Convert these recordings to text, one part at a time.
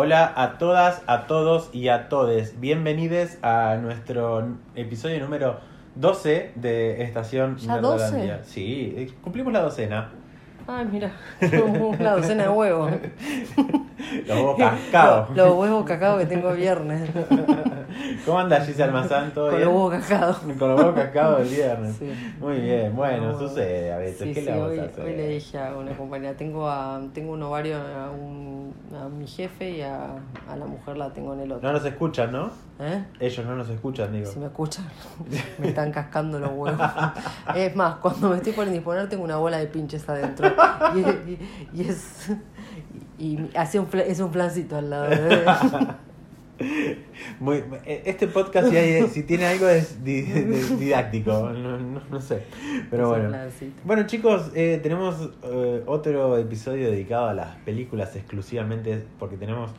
Hola a todas, a todos y a todes. Bienvenidos a nuestro episodio número 12 de Estación ¿Ya Nerdolandia. 12? Sí, eh, cumplimos la docena. Ay, mira, una docena de huevos. Los huevos cascados. Los, los huevos cacados que tengo viernes. ¿Cómo anda Giselle Almazán? ¿Todo Con bien? los huevos cacados. Con los huevos cascados del viernes. Sí. Muy bien, bueno, No. sucede a veces. Sí, ¿Qué sí, le vamos hoy, a hacer? hoy le dije a una compañera, tengo, a, tengo un ovario a, un- a mi jefe y a, a la mujer la tengo en el otro. No nos escuchan, ¿no? ¿Eh? Ellos no nos escuchan, digo. Si me escuchan, me están cascando los huevos. Es más, cuando me estoy por indisponer tengo una bola de pinches adentro. Y, y- y es. Y hace un, es un flancito al lado. Muy, eh, este podcast si, hay- si tiene algo es di- di- didáctico, no, no- no sé. Pero bueno. Bueno chicos, eh, tenemos eh, otro episodio dedicado a las películas exclusivamente porque tenemos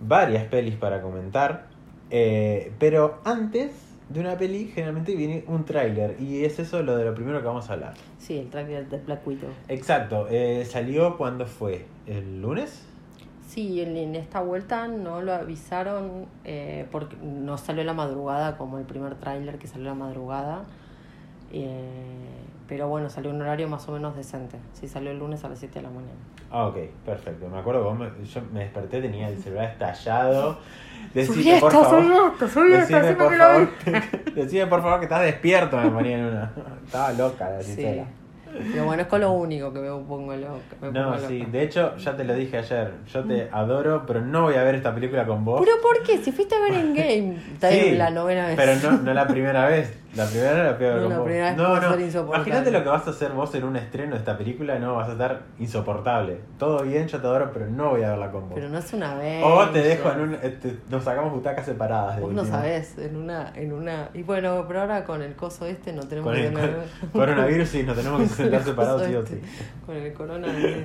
varias pelis para comentar. Eh, pero antes de una peli generalmente viene un tráiler y es eso lo de lo primero que vamos a hablar. Sí, el track del Black Widow. Exacto, eh, salió cuando fue, ¿el lunes? Sí, en, en esta vuelta no lo avisaron eh, porque no salió la madrugada como el primer tráiler que salió la madrugada. Eh, pero bueno, salió un horario más o menos decente. Sí, salió el lunes a las 7 de la mañana. Ah, ok, perfecto. Me acuerdo, vos me- yo me desperté, tenía el celular estallado. Decime, por favor. decime por que lo favor, decime por favor que estás despierto, me ponía en una. Estaba loca la Sí. Pero bueno, es con lo único que me pongo loca. me No, pongo sí, loca. de hecho ya te lo dije ayer, yo te adoro, pero no voy a ver esta película con vos. ¿Pero por qué? Si fuiste a ver en game, Sí, la novena vez. Pero no, no la primera vez. La primera no la ver No, la primera vez no, no. insoportable. Imagínate lo que vas a hacer vos en un estreno de esta película, no, vas a estar insoportable. Todo bien, yo te adoro, pero no voy a verla con vos. Pero no es una vez. O te dejo en un. este, nos sacamos butacas separadas. de Vos no sabés, en una, en una. Y bueno, pero ahora con el coso este no tenemos Con que el tener. con- coronavirus sí, nos tenemos que sentar separados sí o este, sí. Con el coronavirus.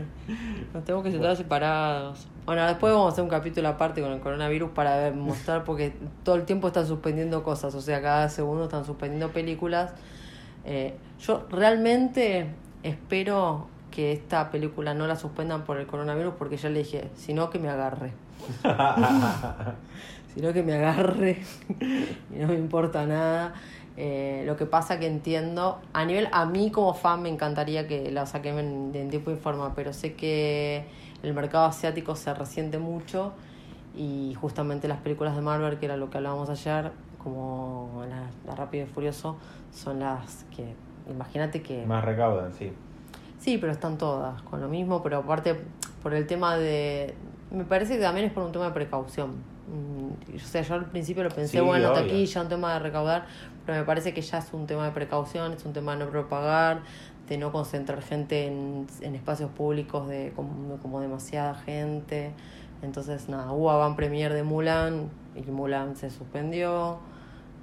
Nos tenemos que sentar separados. Bueno, después vamos a hacer un capítulo aparte con el coronavirus para ver, mostrar, porque todo el tiempo están suspendiendo cosas, o sea, cada segundo están suspendiendo películas. Eh, yo realmente espero que esta película no la suspendan por el coronavirus, porque ya le dije, sino que me agarre. sino que me agarre y no me importa nada. Eh, lo que pasa que entiendo, a nivel, a mí como fan me encantaría que la saquen en, en tiempo y forma, pero sé que el mercado asiático se resiente mucho y justamente las películas de Marvel, que era lo que hablábamos ayer, como la, la Rápido y Furioso, son las que, imagínate que... Más recaudan, sí. Sí, pero están todas con lo mismo, pero aparte por el tema de... Me parece que también es por un tema de precaución. Mm, O sea, yo al principio lo pensé, Sí, bueno, hasta aquí ya un tema de recaudar, pero me parece que ya es un tema de precaución, es un tema de no propagar, de no concentrar gente en, en espacios públicos de como, como demasiada gente. Entonces, nada, hubo avant premier de Mulan y Mulan se suspendió.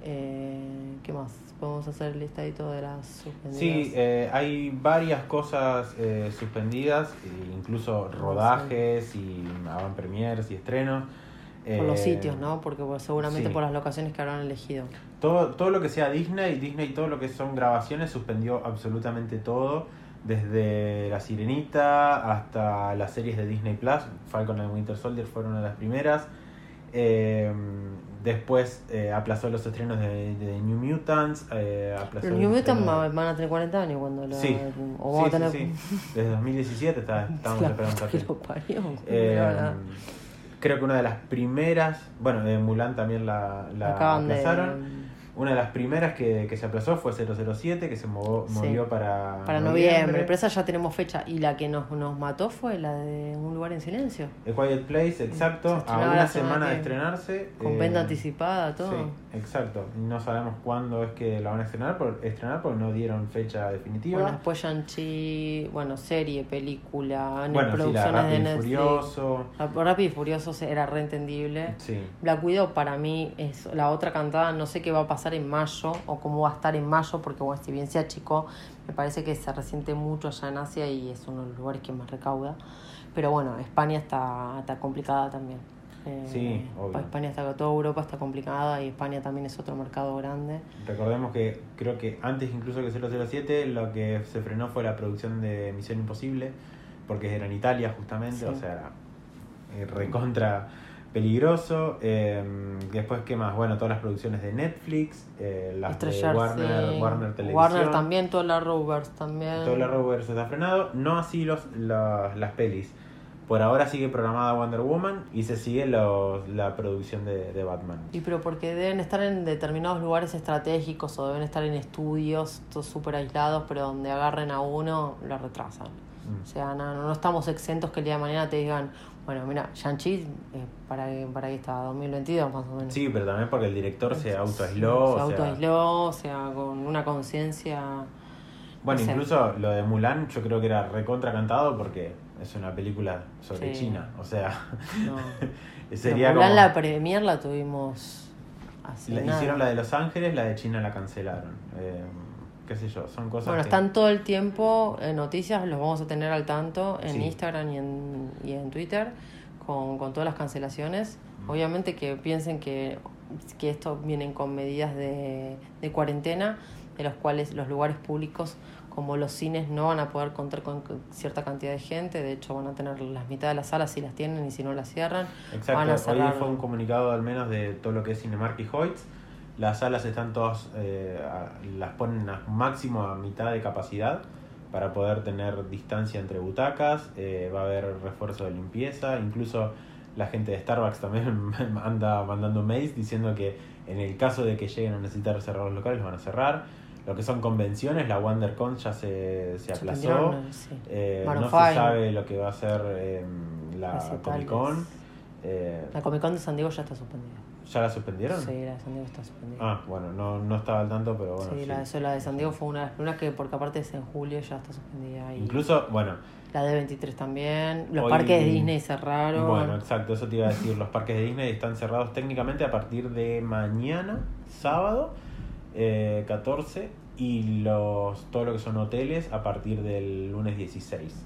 Eh, ¿Qué más? Podemos hacer el listadito de las suspendidas. Sí, eh, hay varias cosas eh, suspendidas, e incluso rodajes y avant premiers y estrenos. Por los Eh, sitios, ¿no? Porque seguramente sí. por las locaciones que habrán elegido. Todo, todo lo que sea Disney, Disney todo lo que son grabaciones suspendió absolutamente todo, desde La Sirenita hasta las series de Disney Plus, Falcon and Winter Soldier fueron una de las primeras. Eh, después eh, aplazó los estrenos de, de New Mutants. eh, aplazó Pero el New Mutant estreno va- de- van a tener 40 años cuando lo Sí, O vamos sí, a tener. sí, sí. Desde 2017 está, estábamos La esperando que lo parió. Eh. Creo que una de las primeras, bueno, eh, Mulan también la, la aplazaron. de. Una de las primeras que, que se aplazó fue 007, que se movió, Sí. movió para, Para noviembre, pero esa ya tenemos fecha. Y la que nos, nos mató fue la de Un lugar en silencio. A Quiet Place, exacto, a una semana semana de estrenarse. Con eh, venta anticipada, todo. Sí, exacto. No sabemos cuándo es que la van a estrenar, por, estrenar porque no dieron fecha definitiva. Bueno, después Shang-Chi, bueno, serie, película, Bueno, sí, la producciones de Netflix. Furioso. Rápido y Furioso era reentendible. Sí. Black Widow para mí es la otra cantada, no sé qué va a pasar en mayo o cómo va a estar en mayo, porque bueno, si bien se achicó, me parece que se resiente mucho allá en Asia y es uno de los lugares que más recauda. Pero bueno, España está, está complicada también. Eh, Sí, obvio. España está, toda Europa está complicada y España también es otro mercado grande. Recordemos que creo que antes incluso que 007 lo que se frenó fue la producción de Misión Imposible, porque era en Italia justamente, Sí. o sea, era eh, recontra peligroso. Eh, después, ¿qué más? Bueno, todas las producciones de Netflix, eh, las de Warner, Things, Warner Televisión. Warner también, toda la Rovers también. Todo el Arrowverse está frenado. No así los, la- las pelis. Por ahora sigue programada Wonder Woman y se sigue los- la producción de, de Batman. Y pero porque deben estar en determinados lugares estratégicos o deben estar en estudios súper aislados, pero donde agarren a uno, lo retrasan. Mm. O sea, no, no estamos exentos que el día de mañana te digan, bueno, mira, Shang-Chi, eh, ¿para, ¿para qué está? 2022 más o menos. Sí, pero también porque el director se Se autoaisló. o sea- autoaisló, o sea, con una conciencia... Bueno, no sé. incluso lo de Mulan yo creo que era recontra cantado porque es una película sobre Sí. China. O sea, No. sería como... la premier la tuvimos hace La- nada. hicieron la de Los Ángeles, la de China la cancelaron. Eh, qué sé yo, son cosas Bueno, que- están todo el tiempo en noticias, los vamos a tener al tanto en Sí. Instagram y en, y en Twitter con, con todas las cancelaciones. Mm. Obviamente que piensen que, que esto vienen con medidas de, de cuarentena, de los cuales los lugares públicos como los cines no van a poder contar con cierta cantidad de gente, de hecho van a tener las mitad de las salas si las tienen y si no las cierran. Van a Exacto, hoy cerrar. fue un comunicado al menos de todo lo que es Cinemark y Hoyts. Las salas están todas, eh, las ponen a máximo a mitad de capacidad para poder tener distancia entre butacas. eh, va a haber refuerzo de limpieza. Incluso la gente de Starbucks también anda mandando mails diciendo que en el caso de que lleguen a necesitar cerrar los locales, los van a cerrar. Lo que son convenciones, la WonderCon ya se, se aplazó. Sí. Eh, no se sabe lo que va a ser eh, la Recitales. Comic Con. Eh, La Comic Con de San Diego ya está suspendida. ¿Ya la suspendieron? Sí, la de San Diego está suspendida. Ah, bueno, no, no estaba al tanto, pero bueno. sí, sí. La, de, la de San Diego fue una de las primeras que, porque aparte es en julio, ya está suspendida. Y Incluso, bueno, la de 23 también. Los Hoy- parques de Disney cerraron. bueno, exacto, eso te iba a decir. Los parques de Disney están cerrados técnicamente a partir de mañana, sábado, eh, 14, y los todo lo que son hoteles a partir del lunes 16.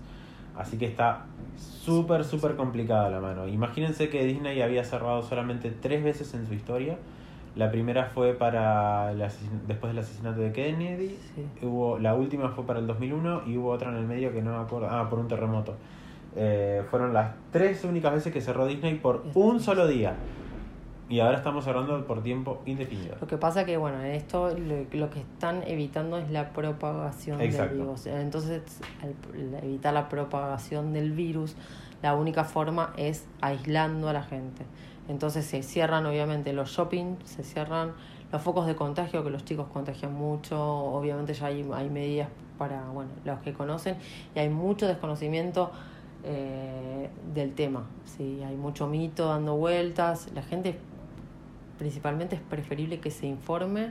Así que está súper, súper complicada la mano. Imagínense que Disney había cerrado solamente tres veces en su historia. La primera fue para el después del asesinato de Kennedy. Sí. Hubo, la última fue para el 2001 y hubo otra en el medio que no me acuerdo. Ah, por un terremoto. Eh, fueron las tres únicas veces que cerró Disney por un solo día. Y ahora estamos cerrando por tiempo indefinido. Lo que pasa que, bueno, en esto lo, lo que están evitando es la propagación Exacto. del virus. Entonces, al al evitar la propagación del virus, la única forma es aislando a la gente. Entonces se cierran, obviamente, los shopping, se cierran los focos de contagio, que los chicos contagian mucho. Obviamente ya hay, hay medidas para, bueno, los que conocen. Y hay mucho desconocimiento eh, del tema. Sí, hay mucho mito dando vueltas. La gente principalmente es preferible que se informe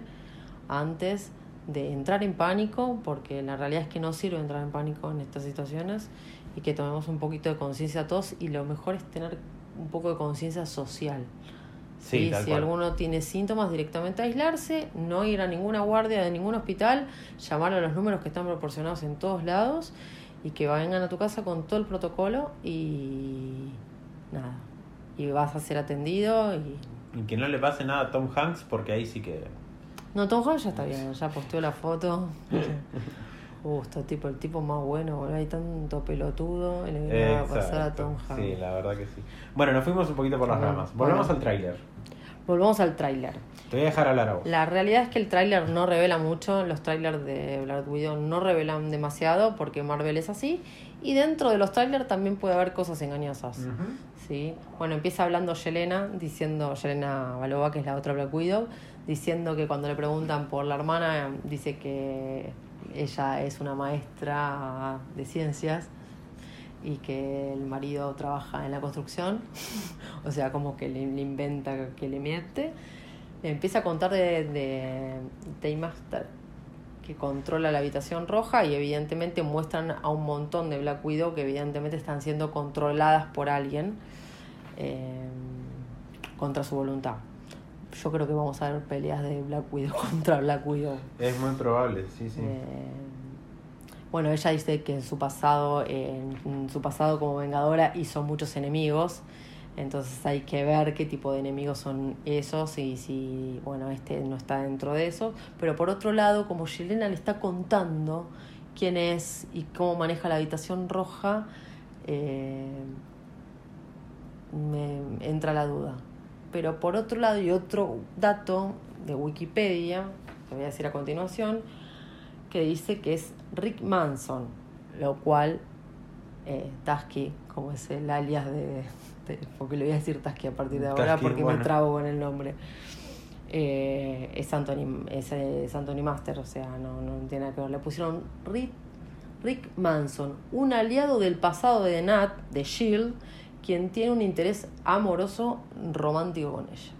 antes de entrar en pánico, porque la realidad es que no sirve entrar en pánico en estas situaciones y que tomemos un poquito de conciencia todos y lo mejor es tener un poco de conciencia social. Sí, ¿sí? tal Si cual. alguno tiene síntomas, directamente aislarse, no ir a ninguna guardia de ningún hospital, llamar a los números que están proporcionados en todos lados y que vengan a tu casa con todo el protocolo y nada. Y vas a ser atendido y Y que no le pase nada a Tom Hanks porque ahí sí que... No, Tom Hanks ya está bien, ya posteó la foto. Está tipo, el tipo más bueno, boludo. Hay tanto pelotudo. y Le viene a pasar a Tom. Hanks. Sí, la verdad que sí. Bueno, nos fuimos un poquito por las ramas. Volvemos bueno. al tráiler. Volvamos al tráiler. Te voy a dejar hablar a vos. La realidad es que el tráiler no revela mucho. Los trailers de Black Widow no revelan demasiado porque Marvel es así. Y dentro de los trailers también puede haber cosas engañosas. ¿sí? Bueno, empieza hablando Yelena, diciendo, Yelena Balova, que es la otra Black Widow, diciendo que cuando le preguntan por la hermana, dice que ella es una maestra de ciencias y que el marido trabaja en la construcción, o sea, como que le, le inventa que le miente. Le empieza a contar de, de Daymaster, que controla la habitación roja y evidentemente muestran a un montón de Black Widow que evidentemente están siendo controladas por alguien eh, contra su voluntad. Yo creo que vamos a ver peleas de Black Widow contra Black Widow. Es muy probable, sí, sí. Eh, bueno, ella dice que en su pasado, en, su pasado como vengadora hizo muchos enemigos. Entonces hay que ver qué tipo de enemigos son esos y si, bueno, este no está dentro de eso. Pero por otro lado, como Yelena le está contando quién es y cómo maneja la habitación roja, eh, me entra la duda. Pero por otro lado, y otro dato de Wikipedia, que voy a decir a continuación, que dice que es Rick Manson, lo cual eh, Tasky, como es el alias de, de- Porque le voy a decir Tasky a partir de ahora Tasky, porque bueno. me trabo con el nombre. Eh, es, Anthony, es, es Anthony Master, o sea, no, no tiene nada que ver. Le pusieron Rick, Rick Manson, un aliado del pasado de Nat, de Shield, quien tiene un interés amoroso romántico con ella.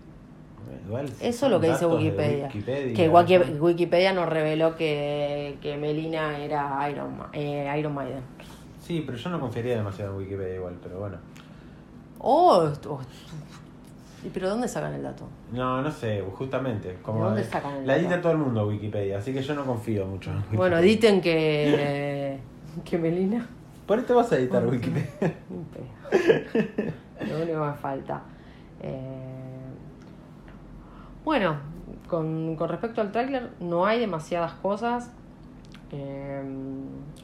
Igual, Eso es lo que dice Wikipedia. Wikipedia. Que Wiki- Wikipedia nos reveló que, que Melina era Iron, Ma- eh, Iron Maiden. Sí, pero yo no confiaría demasiado en Wikipedia igual, pero bueno. Oh, oh, pero ¿dónde sacan el dato? No, no sé, justamente. Como ¿De dónde sacan el la dato? edita todo el mundo Wikipedia, así que yo no confío mucho en Wikipedia. Bueno, editen que, que Melina. Por esto vas a editar Wikipedia. Lo único que me falta. Eh, Bueno, con, con respecto al tráiler, no hay demasiadas cosas. Eh,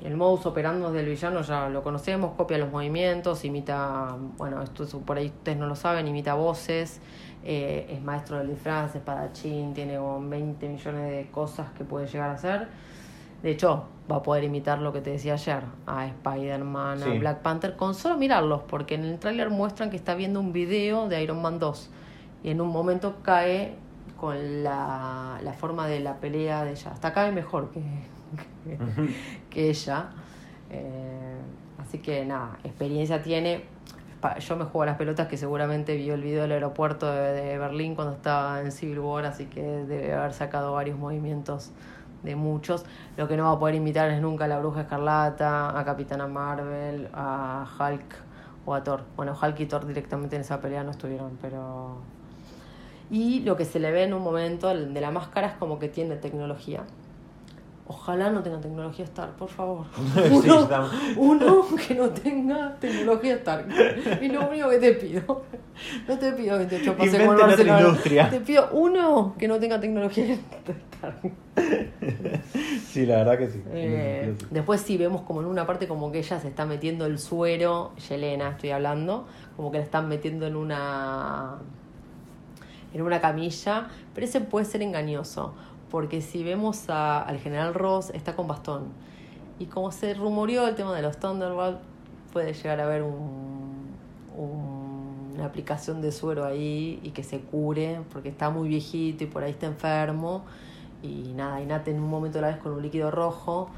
el modus operandi del villano ya lo conocemos, copia los movimientos, imita, bueno, esto es- por ahí ustedes no lo saben, imita voces, eh, es maestro del disfraz, espadachín, tiene como 20 millones de cosas que puede llegar a hacer. De hecho, va a poder imitar lo que te decía ayer, a Spider-Man, a. Black Panther, con solo mirarlos, porque en el tráiler muestran que está viendo un video de Iron Man 2 y en un momento cae con la, la forma de la pelea de ella. Hasta cae mejor que, que, que ella. Eh, así que nada, experiencia tiene. Yo me juego a las pelotas que seguramente vio el video del aeropuerto de, de Berlín cuando estaba en Civil War, así que debe haber sacado varios movimientos de muchos. Lo que no va a poder imitar es nunca a la Bruja Escarlata, a Capitana Marvel, a Hulk o a Thor. Bueno, Hulk y Thor directamente en esa pelea no estuvieron, pero... Y lo que se le ve en un momento de la máscara es como que tiene tecnología. Ojalá no tenga tecnología Star, por favor. Uno, que no tenga tecnología Star. Es lo único que te pido. No te pido 28 pases otra Barcelona. industria. Te pido uno que no tenga tecnología Star. Sí, la verdad que sí. Eh, después sí vemos como en una parte como que ella se está metiendo el suero, Yelena estoy hablando, como que la están metiendo en una en una camilla, pero ese puede ser engañoso, porque si vemos al general Ross está con bastón. Y como se rumoreó el tema de los Thunderbolt, puede llegar a haber un, un- una aplicación de suero ahí y que se cure, porque está muy viejito y por ahí está enfermo. Y nada, y Nate en un momento la vez con un líquido rojo.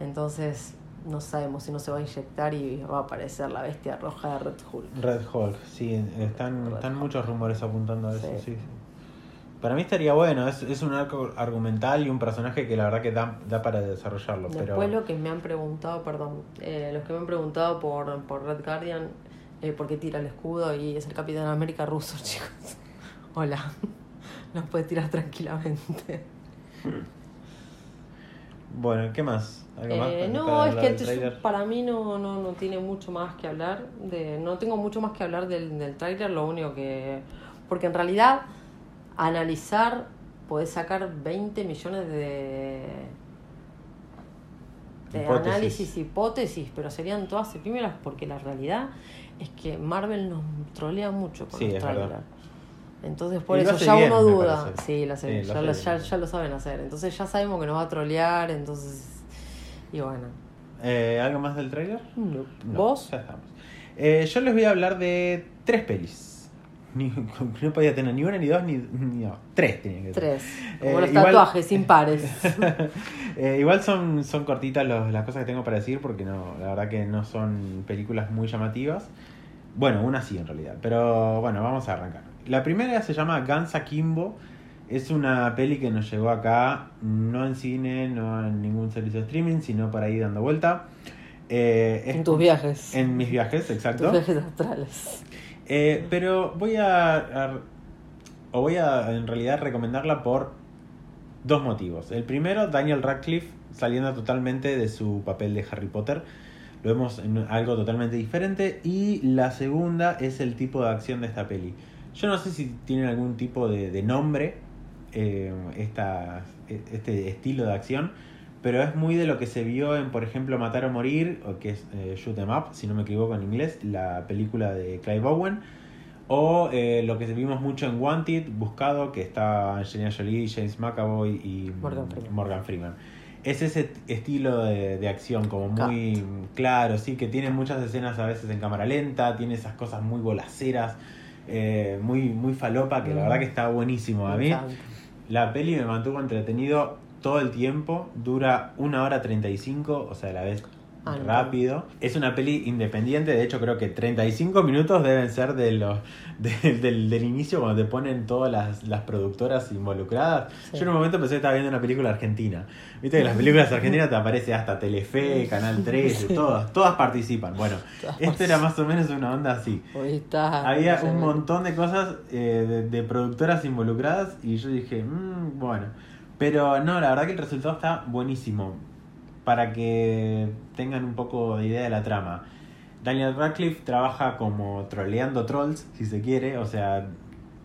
Entonces no sabemos si no se va a inyectar y va a aparecer la bestia roja de Red Hulk. Red Hulk, sí, están, Red están Hulk. muchos rumores apuntando a eso, Sí. sí. sí. Para mí estaría bueno, es, es un arco argumental y un personaje que la verdad que da, da para desarrollarlo, Después pero lo que me han preguntado, perdón, eh, los que me han preguntado por, por Red Guardian, eh, por qué tira el escudo y es el Capitán América ruso, chicos. Hola, nos puede tirar tranquilamente. bueno, ¿qué más? ¿Algo más Eh, para- no, es que tráiler? para mí no, no, no tiene mucho más que hablar. De, no tengo mucho más que hablar del, del tráiler, lo único que... Porque en realidad, analizar, podés sacar 20 millones de... De Hipótesis. análisis, hipótesis, pero serían todas efímeras porque la realidad es que Marvel nos trolea mucho con Sí, los trailers. Entonces por Y eso ya bien, uno duda. Sí, lo hace Sí, ya, lo, ya- ya lo saben hacer. Entonces ya sabemos que nos va a trolear, entonces... Y bueno. Eh, ¿Algo más del tráiler? No. No, ¿Vos? Ya estamos. Eh, yo les voy a hablar de tres pelis. Ni- no podía tener ni una, ni dos, ni, ni no, tres tenían que tener. Tres. Eh, Como los igual- tatuajes, impares. Eh, igual son, son cortitas los- las cosas que tengo para decir porque no, la verdad que no son películas muy llamativas. Bueno, una sí en realidad, pero bueno, vamos a arrancar. La primera se llama Guns Akimbo. Es una peli que nos llegó acá, no en cine, no en ningún servicio de streaming, sino por ahí dando vuelta. Eh, en tus viajes. En mis viajes, tus exacto. viajes astrales. Eh, pero voy a, a- O voy a en realidad recomendarla por dos motivos. El primero, Daniel Radcliffe saliendo totalmente de su papel de Harry Potter. Lo vemos en algo totalmente diferente. Y la segunda es el tipo de acción de esta peli. Yo no sé si tienen algún tipo de, de nombre eh, esta, este estilo de acción. pero es muy de lo que se vio en, por ejemplo, Matar o Morir, o que es eh, Shoot 'em Up, si no me equivoco en inglés, la película de Clive Owen, o eh, lo que vimos mucho en Wanted, Buscado, que está Angelina Jolie, James McAvoy y Morgan Freeman. Morgan Freeman. Es ese estilo de, de acción como muy claro, sí, que tiene muchas escenas a veces en cámara lenta, tiene esas cosas muy bolaceras, eh, muy, muy falopa, que la verdad que está buenísimo. A mí la peli me mantuvo entretenido todo el tiempo, dura una hora 35, o sea, a la vez Ah, no. rápido. Es una peli independiente, de hecho creo que 35 minutos deben ser de los, de- del, del inicio cuando te ponen todas las, las productoras involucradas. Sí. Yo en un momento pensé que estaba viendo una película argentina. Viste que las películas argentinas te aparece hasta Telefe, Canal 13, Sí. todas, todas participan. Bueno, Todas esto era más o menos una onda así. Hoy está. Había un montón de cosas eh, de, de productoras involucradas y yo dije, "Mm, bueno. Pero no, la verdad que el resultado está buenísimo. Para que tengan un poco de idea de la trama. Daniel Radcliffe trabaja como troleando trolls, si se quiere. O sea,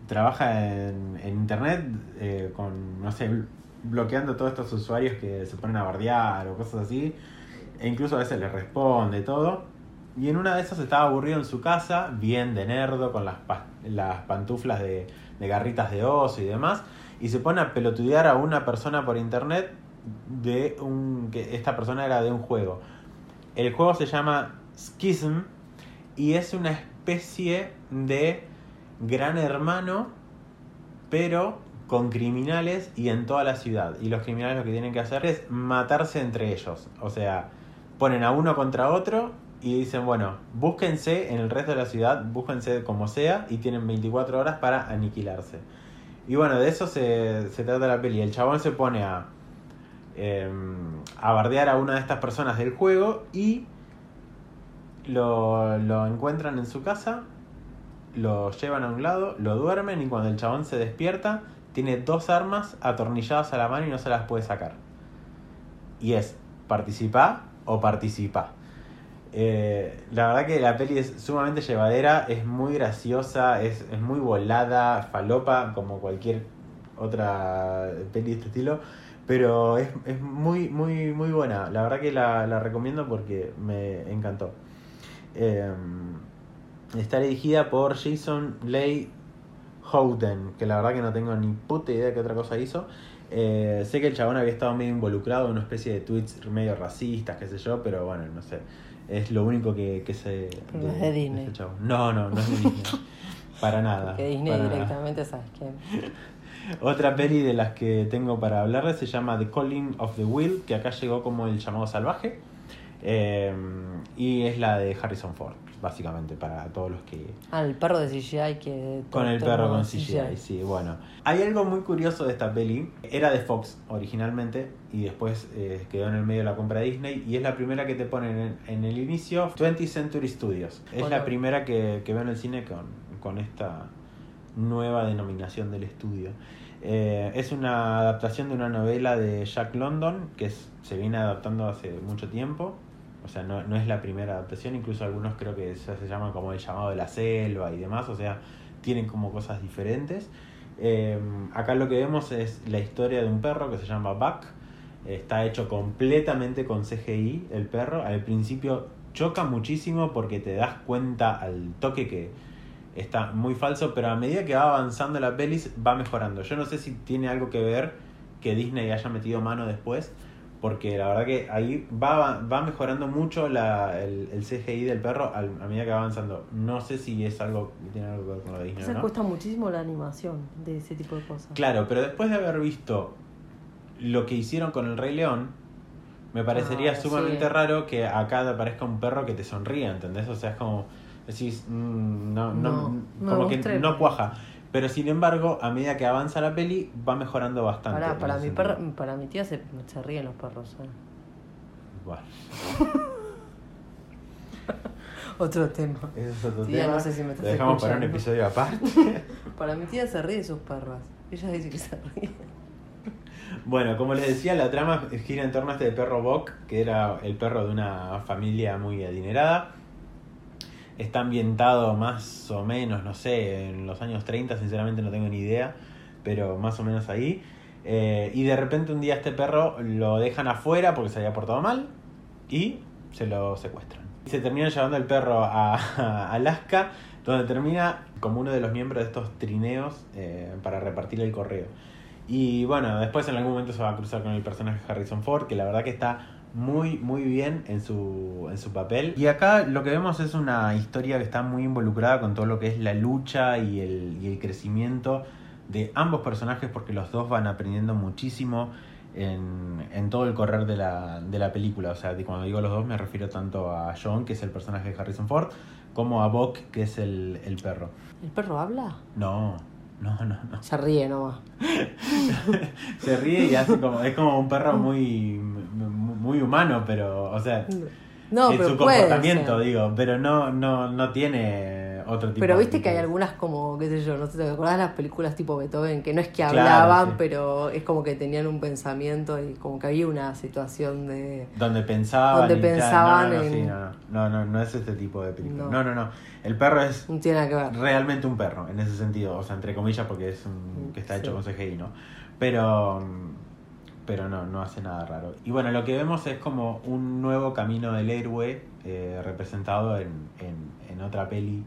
trabaja en, en internet eh, con, no sé, bl- bloqueando todos estos usuarios que se ponen a bardear o cosas así. E incluso a veces les responde todo. Y en una de esas estaba aburrido en su casa, bien de nerdo, con las, las pantuflas de, de garritas de oso y demás. Y se pone a pelotudear a una persona por internet de un. que esta persona era de un juego. El juego se llama Schism y es una especie de gran hermano, pero con criminales y en toda la ciudad. Y los criminales lo que tienen que hacer es matarse entre ellos. O sea, ponen a uno contra otro y dicen, bueno, búsquense en el resto de la ciudad, búsquense como sea y tienen 24 horas para aniquilarse. Y bueno, de eso se, se trata la peli. El chabón se pone a, eh, a bardear a una de estas personas del juego y lo, lo encuentran en su casa, lo llevan a un lado, lo duermen y cuando el chabón se despierta, tiene dos armas atornilladas a la mano y no se las puede sacar. Y es participa o participa. Eh, la verdad que la peli es sumamente llevadera, es muy graciosa, es, es muy volada, falopa, como cualquier otra peli de este estilo. Pero es, es muy, muy, muy buena. La verdad que la, la recomiendo porque me encantó. Eh, está dirigida por Jason Leigh Houghton, que la verdad que no tengo ni puta idea de qué otra cosa hizo. Eh, sé que el chabón había estado medio involucrado en una especie de tweets medio racistas, qué sé yo, pero bueno, no sé. Es lo único que, que sé. Pero no es de Disney. este chabón. No, no, no es de Disney. para nada. Que Disney para nada. directamente, ¿sabes qué? Otra peli de las que tengo para hablarles se llama The Calling of the Will, que acá llegó como El llamado salvaje. Eh, y es la de Harrison Ford, básicamente, para todos los que... Ah, el perro de CGI que. Con el perro con CGI, sí, bueno. Hay algo muy curioso de esta peli. Era de Fox originalmente y después eh, quedó en el medio de la compra de Disney. Y es la primera que te ponen en, en el inicio 20th Century Studios. Es Bueno. la primera que, que veo en el cine con, con esta nueva denominación del estudio. Eh, es una adaptación de una novela de Jack London que se viene adaptando hace mucho tiempo. O sea, no, no es la primera adaptación, incluso algunos creo que ya se llaman como el llamado de la selva y demás, o sea, tienen como cosas diferentes. Eh, acá lo que vemos es la historia de un perro que se llama Buck. Está hecho completamente con CGI el perro. Al principio choca muchísimo porque te das cuenta al toque que está muy falso, pero a medida que va avanzando la pelis va mejorando. Yo no sé si tiene algo que ver que Disney haya metido mano después, porque la verdad que ahí va, va mejorando mucho la, el, el CGI del perro al- a medida que va avanzando. No sé si es algo que tiene algo que ver con lo de Disney Se o no. cuesta muchísimo la animación de ese tipo de cosas. Claro, pero después de haber visto lo que hicieron con el Rey León, me parecería Ah, sumamente sí. raro que acá te aparezca un perro que te sonría, ¿entendés? O sea, es como decís, mm, no, no, No, como que no cuaja. Pero sin embargo, a medida que avanza la peli, va mejorando bastante. Para, en para, mi perro, para mi tía se, se ríen los perros. ¿eh? Bueno, Otro tema. ese es otro Tía, tema. no sé si me Lo estás dejamos para un episodio aparte. Para mi tía se ríe de sus perros. Ella dice que se ríe. Bueno, como les decía, la trama gira en torno a este perro Bok, que era el perro de una familia muy adinerada. Está ambientado más o menos, no sé, en los años 30, sinceramente no tengo ni idea, pero más o menos ahí. Eh, y de repente un día este perro lo dejan afuera porque se había portado mal y se lo secuestran. Se terminan llevando el perro a, a Alaska, donde termina como uno de los miembros de estos trineos eh, para repartir el correo. Y bueno, después en algún momento se va a cruzar con el personaje Harrison Ford, que la verdad que está muy, muy bien en su, en su papel. Y acá lo que vemos es una historia que está muy involucrada con todo lo que es la lucha y el, y el crecimiento de ambos personajes, porque los dos van aprendiendo muchísimo en, en todo el correr de la, de la película. O sea, cuando digo los dos me refiero tanto a John, que es el personaje de Harrison Ford, como a Buck, que es el, el perro. ¿El perro habla? No, no, no, no. Se ríe nomás. Se ríe y hace como, es como un perro muy, muy humano, pero, o sea, No, en pero su puede comportamiento, ser. digo, pero no, no, no tiene otro tipo Pero de viste que hay algunas como, qué sé yo, no sé, ¿te acordás de las películas tipo Beethoven? Que no es que Claro, hablaban, sí. pero es como que tenían un pensamiento y como que había una situación de... Donde pensaban. Donde pensaban no, no, no, en- sí, no, no, no, es este tipo de película. No. No, no, no. El perro es No tiene nada que ver. realmente un perro, en ese sentido. O sea, entre comillas, porque es un que está hecho Sí. con CGI, ¿no? Pero, pero no, no hace nada raro. Y bueno, lo que vemos es como un nuevo camino del héroe eh, representado en, en, en otra peli.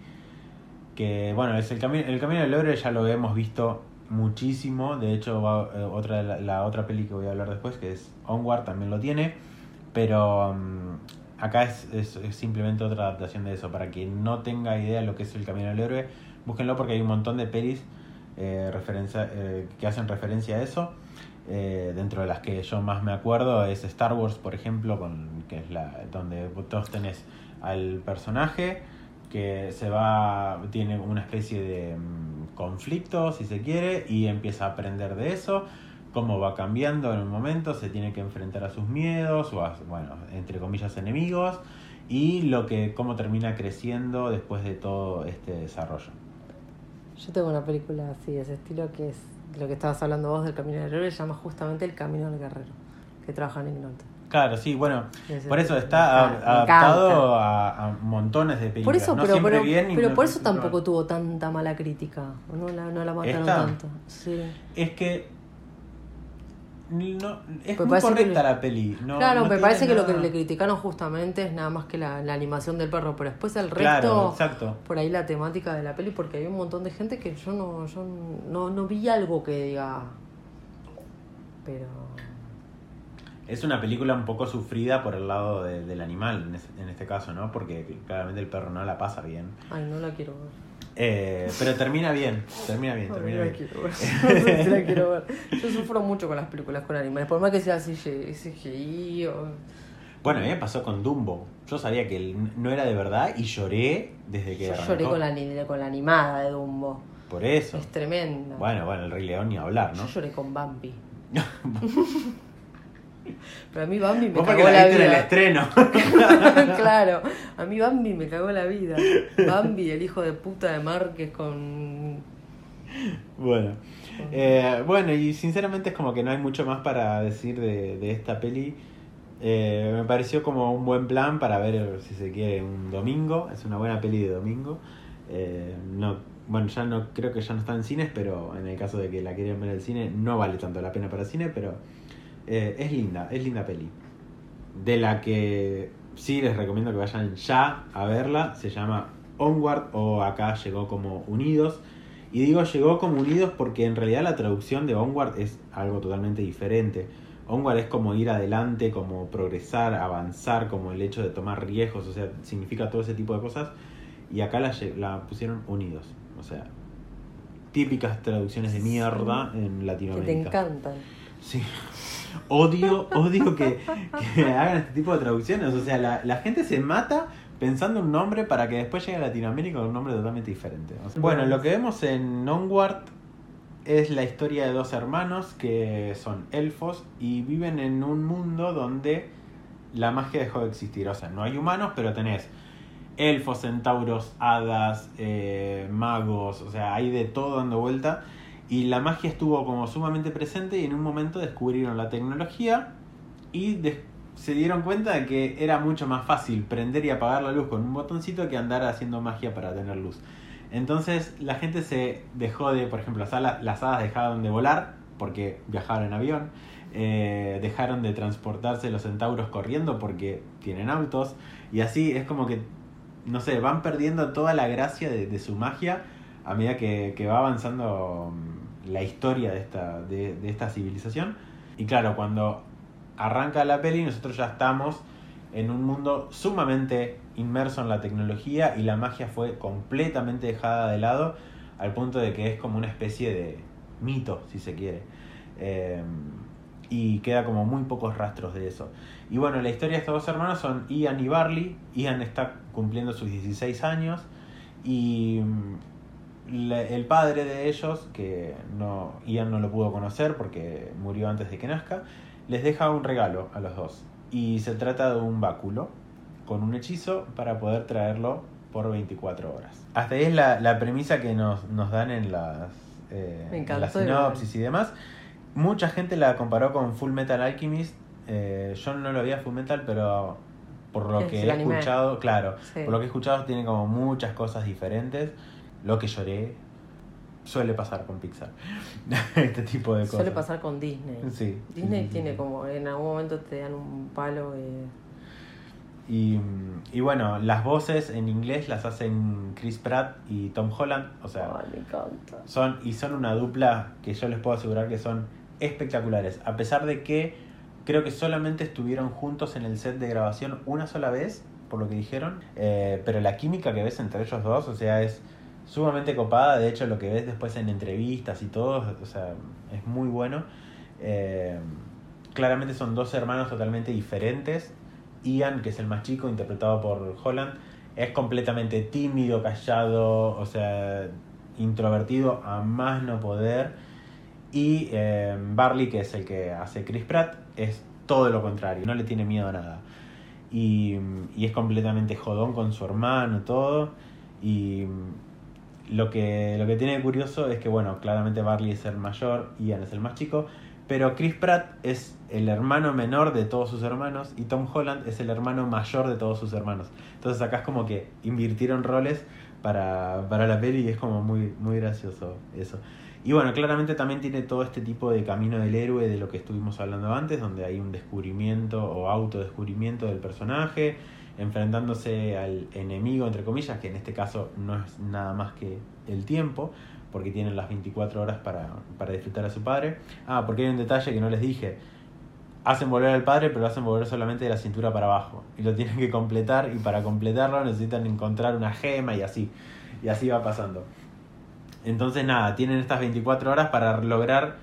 Que, bueno, es el, camino el camino del héroe ya lo hemos visto muchísimo. De hecho, va, eh, otra, la, la otra peli que voy a hablar después, que es Onward, también lo tiene. Pero mm, acá es, es- simplemente otra adaptación de eso. Para quien no tenga idea de lo que es el camino del héroe, búsquenlo porque hay un montón de pelis eh, eh, que hacen referencia a eso. Eh, dentro de las que yo más me acuerdo es Star Wars, por ejemplo, con, que es la donde todos tenés al personaje que se va, tiene una especie de mm, conflicto, si se quiere, y empieza a aprender de eso, cómo va cambiando en un momento, se tiene que enfrentar a sus miedos, o a, bueno, entre comillas, enemigos, y lo que, cómo termina creciendo después de todo este desarrollo. Yo tengo una película así, de ese estilo, que es lo que estabas hablando vos del Camino del Héroe, se llama justamente El Camino del Guerrero, que trabaja en Ignoto. Claro, sí, bueno, por eso está Me adaptado a, a montones de películas. Por eso, no pero, siempre pero, bien pero no- por eso tampoco tuvo tanta mala crítica. No la, no la mataron ¿Esta? tanto. Sí. Es que no, es Me muy que correcta la peli. No, claro, no me parece que lo que le criticaron justamente es nada más que la, la animación del perro, pero después el resto, Claro, exacto. por ahí la temática de la peli, porque hay un montón de gente que yo no, yo no, no vi algo que diga. Pero. Es una película un poco sufrida por el lado de- del animal, en, este caso, ¿no? Porque claramente el perro no la pasa bien. Ay, no la quiero ver. Eh, pero termina bien, termina bien, Ay, termina no la bien. quiero ver. No sé si la quiero ver. Yo sufro mucho con las películas con animales, por más que sea CGI, o... Bueno, a mí me pasó con Dumbo. Yo sabía que él no era de verdad y lloré desde que Yo arrancó. lloré con la, con la animada de Dumbo. Por eso. Es tremenda. Bueno, bueno, el Rey León ni hablar, ¿no? Yo lloré con Bambi. Pero a mí Bambi me Vos cagó la en el vida. estreno. claro, a mí Bambi me cagó la vida. Bambi, el hijo de puta de Márquez con... Bueno. Eh, bueno, y sinceramente es como que no hay mucho más para decir de, de esta peli. Eh, me pareció como un buen plan para ver, si se quiere, un domingo. Es una buena peli de domingo. Eh, no, bueno, ya no creo que ya no está en cines, pero en el caso de que la quieran ver en el cine, no vale tanto la pena para el cine, pero eh, es linda, es linda peli. De la que sí les recomiendo que vayan ya a verla. Se llama Onward o acá llegó como Unidos. Y digo llegó como Unidos porque en realidad la traducción de Onward es algo totalmente diferente. Onward es como ir adelante, como progresar, avanzar, como el hecho de tomar riesgos, o sea, significa todo ese tipo de cosas. Y acá la, la pusieron Unidos, o sea, típicas traducciones de mierda en que te Latinoamérica. encantan. Sí. Odio, odio que, que hagan este tipo de traducciones. O sea, la, la gente se mata pensando un nombre para que después llegue a Latinoamérica con un nombre totalmente diferente. O sea, bueno, lo que vemos en Onward es la historia de dos hermanos que son elfos y viven en un mundo donde la magia dejó de existir. O sea, no hay humanos, pero tenés elfos, centauros, hadas, eh, magos, o sea, hay de todo dando vuelta. Y la magia estuvo como sumamente presente y en un momento descubrieron la tecnología y se dieron cuenta de que era mucho más fácil prender y apagar la luz con un botoncito que andar haciendo magia para tener luz. Entonces la gente se dejó de, por ejemplo, las, ala- las hadas dejaron de volar porque viajaron en avión, eh, dejaron de transportarse los centauros corriendo porque tienen autos, y así es como que, no sé, van perdiendo toda la gracia de, de su magia a medida que, que va avanzando mm, la historia de esta, de, de esta civilización. Y claro, cuando arranca la peli, nosotros ya estamos en un mundo sumamente inmerso en la tecnología y la magia fue completamente dejada de lado al punto de que es como una especie de mito, si se quiere. Eh, y queda como muy pocos rastros de eso. Y bueno, la historia de estos dos hermanos son Ian y Barley. Ian está cumpliendo sus 16 años y el padre de ellos, que no, Ian no lo pudo conocer porque murió antes de que nazca, les deja un regalo a los dos. Y se trata de un báculo con un hechizo para poder traerlo por 24 horas. Hasta ahí es la, la premisa que nos, nos dan en las, eh, Me en encantó la igual. sinopsis y demás. Mucha gente la comparó con Full Metal Alchemist. Eh, yo no lo vi a Full Metal, pero por lo Es que he escuchado, claro, Sí. por lo que he escuchado tiene como muchas cosas diferentes. Lo que lloré suele pasar con Pixar. este tipo de cosas. Suele pasar con Disney. Sí. Disney sí, sí, tiene como, en algún momento te dan un palo y... Y, y bueno, las voces en inglés las hacen Chris Pratt y Tom Holland. O sea, Ay, me encanta. son y son una dupla que yo les puedo asegurar que son espectaculares a pesar de que creo que solamente estuvieron juntos en el set de grabación una sola vez por lo que dijeron eh, pero la química que ves entre ellos dos o sea es sumamente copada de hecho lo que ves después en entrevistas y todo o sea es muy bueno Eh, claramente son dos hermanos totalmente diferentes Ian que es el más chico interpretado por Holland es completamente tímido callado o sea introvertido a más no poder. Y eh, Barley, que es el que hace Chris Pratt, es todo lo contrario, no le tiene miedo a nada. Y, y es completamente jodón con su hermano, todo. Y lo que, lo que tiene de curioso es que, bueno, claramente Barley es el mayor, Ian es el más chico, pero Chris Pratt es el hermano menor de todos sus hermanos y Tom Holland es el hermano mayor de todos sus hermanos. Entonces acá es como que invirtieron roles para, para la peli y es como muy, muy gracioso eso. Y bueno, claramente también tiene todo este tipo de camino del héroe de lo que estuvimos hablando antes, donde hay un descubrimiento o autodescubrimiento del personaje, enfrentándose al enemigo, entre comillas, que en este caso no es nada más que el tiempo, porque tienen las 24 horas para, para disfrutar a su padre. Ah, porque hay un detalle que no les dije. Hacen volver al padre, pero lo hacen volver solamente de la cintura para abajo. Y lo tienen que completar, y para completarlo necesitan encontrar una gema y así. Y así va pasando. Entonces nada, tienen estas 24 horas para lograr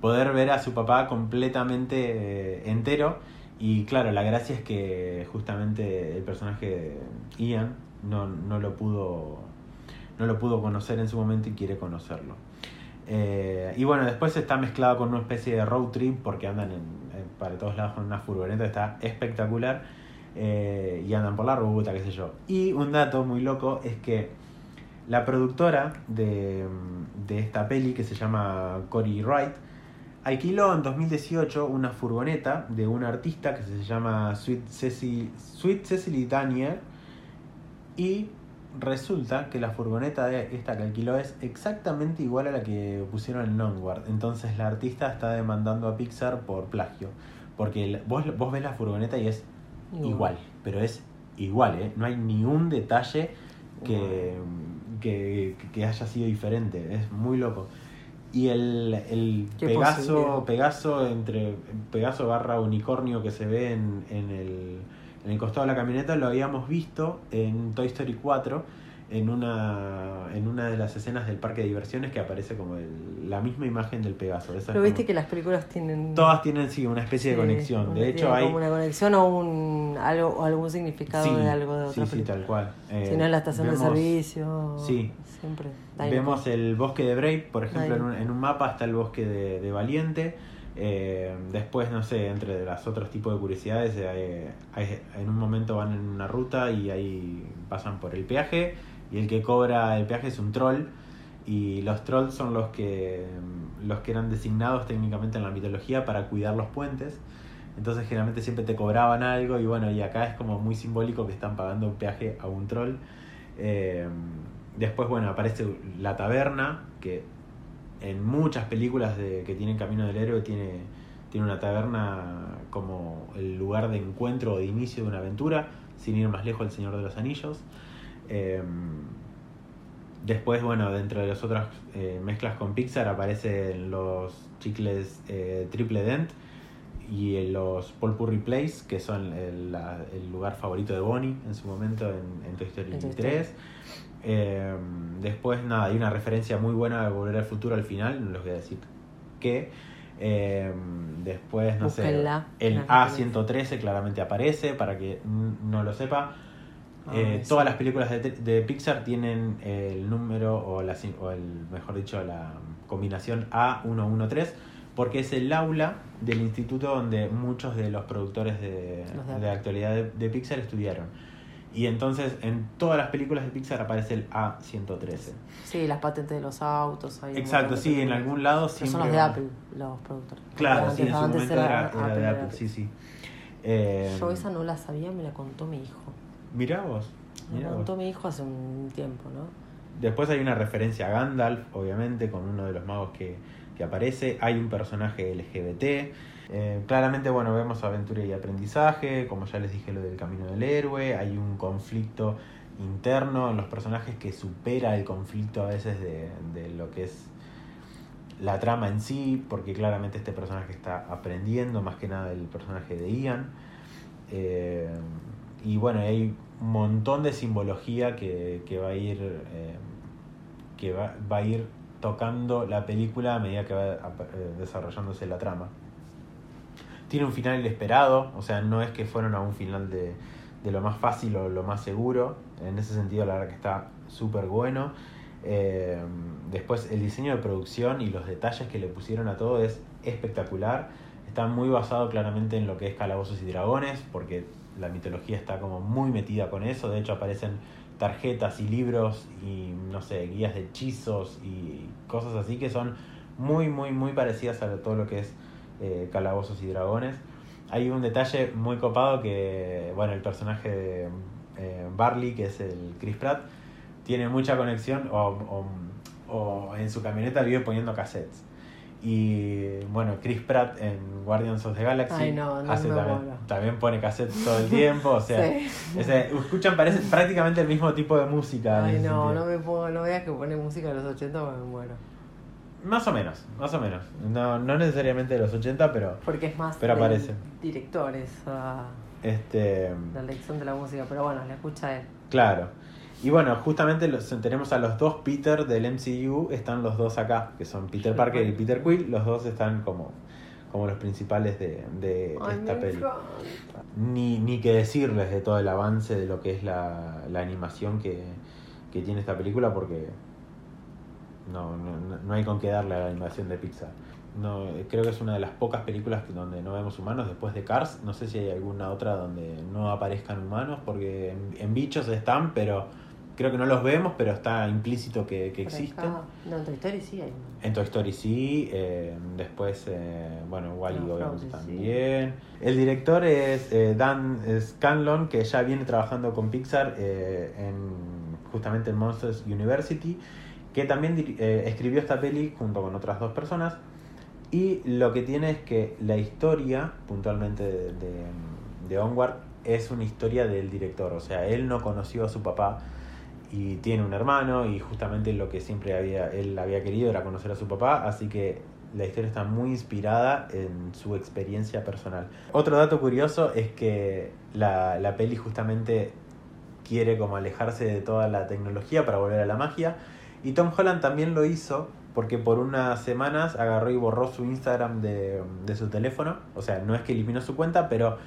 poder ver a su papá completamente eh, entero. Y claro, la gracia es que justamente el personaje Ian no, no lo pudo no lo pudo conocer en su momento y quiere conocerlo. Eh, y bueno, después está mezclado con una especie de road trip porque andan en, en- para todos lados con una furgoneta, está espectacular. eh, y andan por la ruta, qué sé yo. Y un dato muy loco es que la productora de, de esta peli, que se llama Cory Wright, alquiló en 2018 una furgoneta de un artista que se llama Sweet Cecily, Sweet Cecily Daniel y resulta que la furgoneta de esta que alquiló es exactamente igual a la que pusieron en Onward. Entonces la artista está demandando a Pixar por plagio. Porque el- vos, vos ves la furgoneta y es igual, pero es igual, ¿eh? No hay ni un detalle que, que, que haya sido diferente. Es muy loco. Y el, el Pegaso. Pegaso entre Pegaso barra unicornio que se ve en, en el, en el costado de la camioneta lo habíamos visto en Toy Story 4 en una en una de las escenas del parque de diversiones que aparece como el- la misma imagen del Pegaso. Esa es Pero viste como- que las películas tienen... todas tienen sí una especie de Sí, conexión. De hecho hay como una conexión o un algo o algún significado sí, de algo de otra sí, sí, película. tal cual. Eh, si no en la estación vemos- de servicio. sí. Siempre. Vemos el bosque de Brave, por ejemplo, en un, en un mapa está el bosque de, de Valiente. Eh, después, no sé, entre los otros tipos de curiosidades, eh, hay- en un momento van en una ruta y ahí pasan por el peaje. Y el que cobra el peaje es un troll. Y los trolls son los que, los que eran designados técnicamente en la mitología para cuidar los puentes. Entonces generalmente siempre te cobraban algo y bueno, y acá es como muy simbólico que están pagando un peaje a un troll. Eh, después, bueno, aparece la taberna, que en muchas películas de, que tienen Camino del Héroe tiene, tiene una taberna como el lugar de encuentro o de inicio de una aventura, sin ir más lejos El Señor de los Anillos. Eh, después, bueno, dentro de las otras eh, mezclas con Pixar aparecen los chicles eh, Triple Dent y los Paul Purry Place, que son el, la- el lugar favorito de Bonnie en su momento en, en Toy Story En Toy 3. Eh, después, nada, hay una referencia muy buena de Volver al Futuro al final, no les voy a decir qué. Eh, después, no Búsquenla, sé, el la A113 claramente aparece, para que no lo sepa. Eh, Ah, sí. Todas las películas de, de Pixar tienen el número o, la, o el, mejor dicho, la combinación A113 porque es el aula del instituto donde muchos de los productores de, Los de actualidad de, de Pixar estudiaron. Y entonces en todas las películas de Pixar aparece el A113. Sí, las patentes de los autos. hay Exacto, sí, en algún lado Pero son siempre los de Apple, los productores. Claro, sí, en su momento era, era de Apple, sí, sí. Eh, Yo esa no la sabía, me la contó mi hijo. Mirá vos. Me mirá vos. contó mi hijo hace un tiempo, ¿no? Después hay una referencia a Gandalf, obviamente, con uno de los magos que, que aparece. Hay un personaje LGBT. Eh, claramente, bueno, vemos aventura y aprendizaje. Como ya les dije, lo del camino del héroe. Hay un conflicto interno en los personajes que supera el conflicto a veces de, de lo que es la trama en sí, porque claramente este personaje está aprendiendo más que nada del personaje de Ian. Eh, y bueno, hay un montón de simbología que, que va a ir eh, que va, va a ir tocando la película a medida que va eh, desarrollándose la trama. Tiene un final inesperado, o sea, no es que fueron a un final de, de lo más fácil o lo más seguro. En ese sentido, la verdad que está súper bueno. Eh, después, el diseño de producción y los detalles que le pusieron a todo es espectacular. Está muy basado claramente en lo que es Calabozos y Dragones, porque la mitología está como muy metida con eso. De hecho, aparecen tarjetas y libros y, no sé, guías de hechizos y cosas así que son muy, muy, muy parecidas a todo lo que es eh, Calabozos y Dragones. Hay un detalle muy copado que, bueno, el personaje de eh, Barley, que es el Chris Pratt, tiene mucha conexión o, o- o en su camioneta vive poniendo cassettes. Y bueno, Chris Pratt en Guardians of the Galaxy Ay, no, no hace me también, también pone cassettes todo el tiempo, o sea, Sí. escuchan parece prácticamente el mismo tipo de música. Ay, no, sentido. no me pongo, no veas que pone música de los 80 me muero. Más o menos, más o menos. No, no necesariamente de los 80, pero Porque es más Pero del aparece. director esa este la elección de la música, pero bueno, la escucha él. claro. Y bueno, justamente los, tenemos a los dos Peter del MCU, están los dos acá, que son Peter Parker y Peter Quill, los dos están como, como los principales de, de Ay, esta peli. Ni, ni que decirles de todo el avance de lo que es la, la animación que, que tiene esta película, porque no, no, no- no hay con qué darle a la animación de Pixar. No, creo que es una de las pocas películas donde no vemos humanos después de Cars. No sé si hay alguna otra donde no aparezcan humanos, porque en, en bichos están, pero creo que no los vemos, pero está implícito que, que existen. No, en Toy Story sí hay. En Toy Story sí, eh, después, eh, bueno, Wally No, obviamente Frozen, sí. también. El director es eh, Dan Scanlon, que ya viene trabajando con Pixar en justamente en Monsters University, que también escribió esta peli junto con otras dos personas. Y lo que tiene es que la historia, puntualmente de, de, de Onward, es una historia del director. O sea, él no conoció a su papá y tiene un hermano y justamente lo que siempre había él había querido era conocer a su papá, así que la historia está muy inspirada en su experiencia personal. Otro dato curioso es que la, la peli justamente quiere como alejarse de toda la tecnología para volver a la magia y Tom Holland también lo hizo porque por unas semanas agarró y borró su Instagram de, de su teléfono, o sea, no es que eliminó su cuenta, pero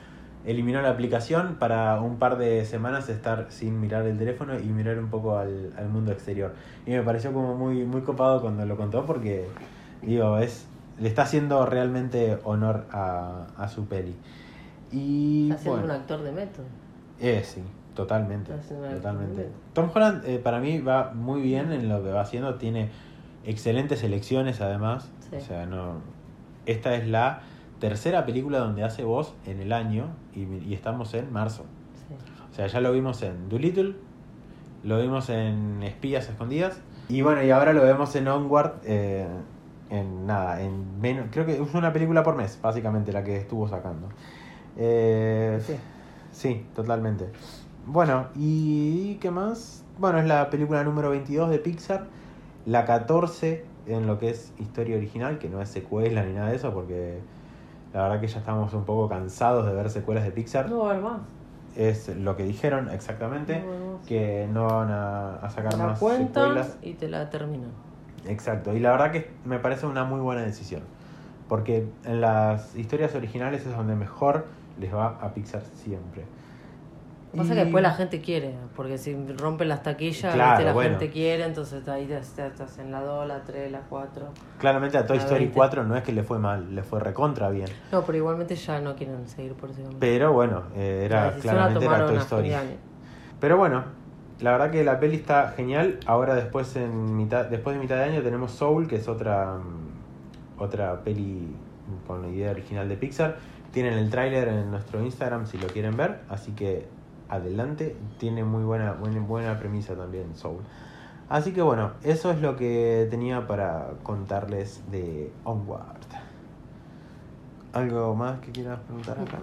eliminó la aplicación para un par de semanas estar sin mirar el teléfono y mirar un poco al, al mundo exterior. Y me pareció como muy, muy copado cuando lo contó porque, digo, es le está haciendo realmente honor a, a su peli. Y Está siendo bueno, un actor de método. eh, sí, totalmente, totalmente. Tom Holland eh, para mí va muy bien en lo que va haciendo, tiene excelentes elecciones además, Sí. o sea, no esta es la tercera película donde hace voz en el año y, y estamos en marzo. Sí. O sea, ya lo vimos en Doolittle, lo vimos en Espías Escondidas y bueno, y ahora lo vemos en Onward, eh, en nada, en menos, creo que es una película por mes, básicamente, la que estuvo sacando. Eh, Sí. sí, totalmente. Bueno, ¿y qué más? Bueno, es la película número 22 de Pixar, la 14 en lo que es historia original, que no es secuela ni nada de eso, porque la verdad que ya estamos un poco cansados de ver secuelas de Pixar. No va a haber más. Es lo que dijeron exactamente, No más. que no van a, a sacar la más secuelas. y te la terminan. Exacto, y la verdad que me parece una muy buena decisión. Porque en las historias originales es donde mejor les va a Pixar siempre. Pasa Y- que después la gente quiere, porque si rompen las taquillas, Claro, ¿viste? la bueno. gente quiere, entonces ahí te, te hacen la 2, la 3, la 4. Claramente a Toy Story 20. 4 no es que le fue mal, le fue recontra bien. No, pero igualmente ya no quieren seguir por ese camino. Pero bueno, eh, era claramente era Toy Story. Pero bueno, la verdad que la peli está genial. Ahora después en mitad, después de mitad de año tenemos Soul, que es otra mm, otra peli con la idea original de Pixar. Tienen el tráiler en nuestro Instagram si lo quieren ver, así que adelante. Tiene muy buena, buena, buena premisa también Soul. Así que bueno, eso es lo que tenía para contarles de Onward. ¿Algo más que quieras preguntar acá?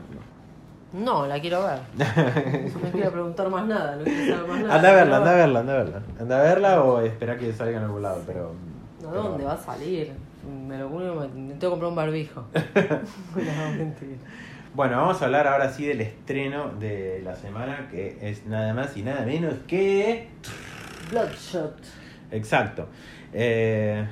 No, la quiero ver. No quiero preguntar más nada, no quiero saber más nada. Anda a la verla, anda a ver. verla, anda a verla. Anda a verla o espera que salga en algún lado, pero. ¿A dónde va a salir? Me lo único me tengo que comprar un barbijo. no, mentira. Bueno, vamos a hablar ahora sí del estreno de la semana, que es nada más y nada menos que. Bloodshot. Exacto. Eh,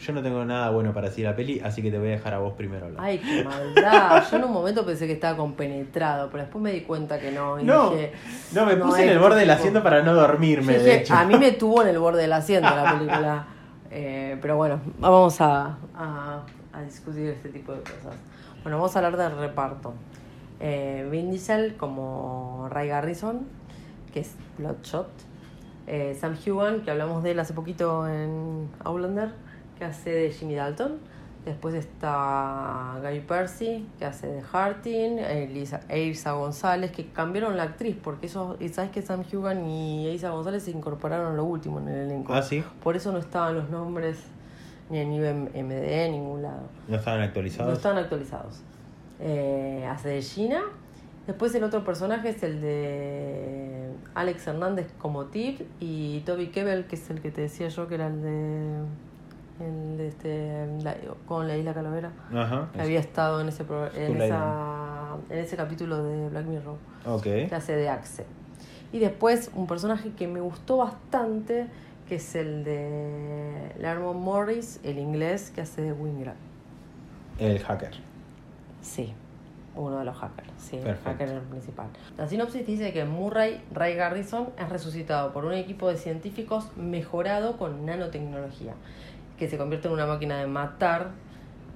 Yo no tengo nada bueno para decir la peli, así que te voy a dejar a vos primero hablar. Ay, qué maldad. Yo en un momento pensé que estaba compenetrado, pero después me di cuenta que no. Y No, dije, no, me no, puse en el borde del asiento para no dormirme, de hecho. a mí me tuvo en el borde del asiento la película. Eh, pero bueno, vamos a, a, a discutir este tipo de cosas. Bueno, vamos a hablar del reparto. Eh, Vin Diesel como Ray Garrison, que es Bloodshot. Eh, Sam Heughan, que hablamos de él hace poquito en Outlander, que hace de Jimmy Dalton. Después está Guy Percy, que hace de Hartin, Elisa, Eiza González, que cambiaron la actriz, porque eso, y sabes que Sam Heughan y Eiza González se incorporaron a lo último en el elenco. Ah, sí, Por eso no estaban los nombres ni en IMDb en ningún lado. no estaban No actualizados. están actualizados. Eh, hace de Gina. Después el otro personaje es el de Alex Hernández como Tip y Toby Kebbell, que es el que te decía yo que era el de, el de este, la- con la Isla Calavera. Ajá. Que había estado en ese, en, esa, en ese capítulo de Black Mirror Ok. que hace de Axe. Y después un personaje que me gustó bastante, que es el de Lamont Morris, el inglés, que hace de Wingra. El hacker. Sí, uno de los hackers, sí, el Perfecto. hacker principal. La sinopsis dice que Murray Ray Garrison es resucitado por un equipo de científicos mejorado con nanotecnología, que se convierte en una máquina de matar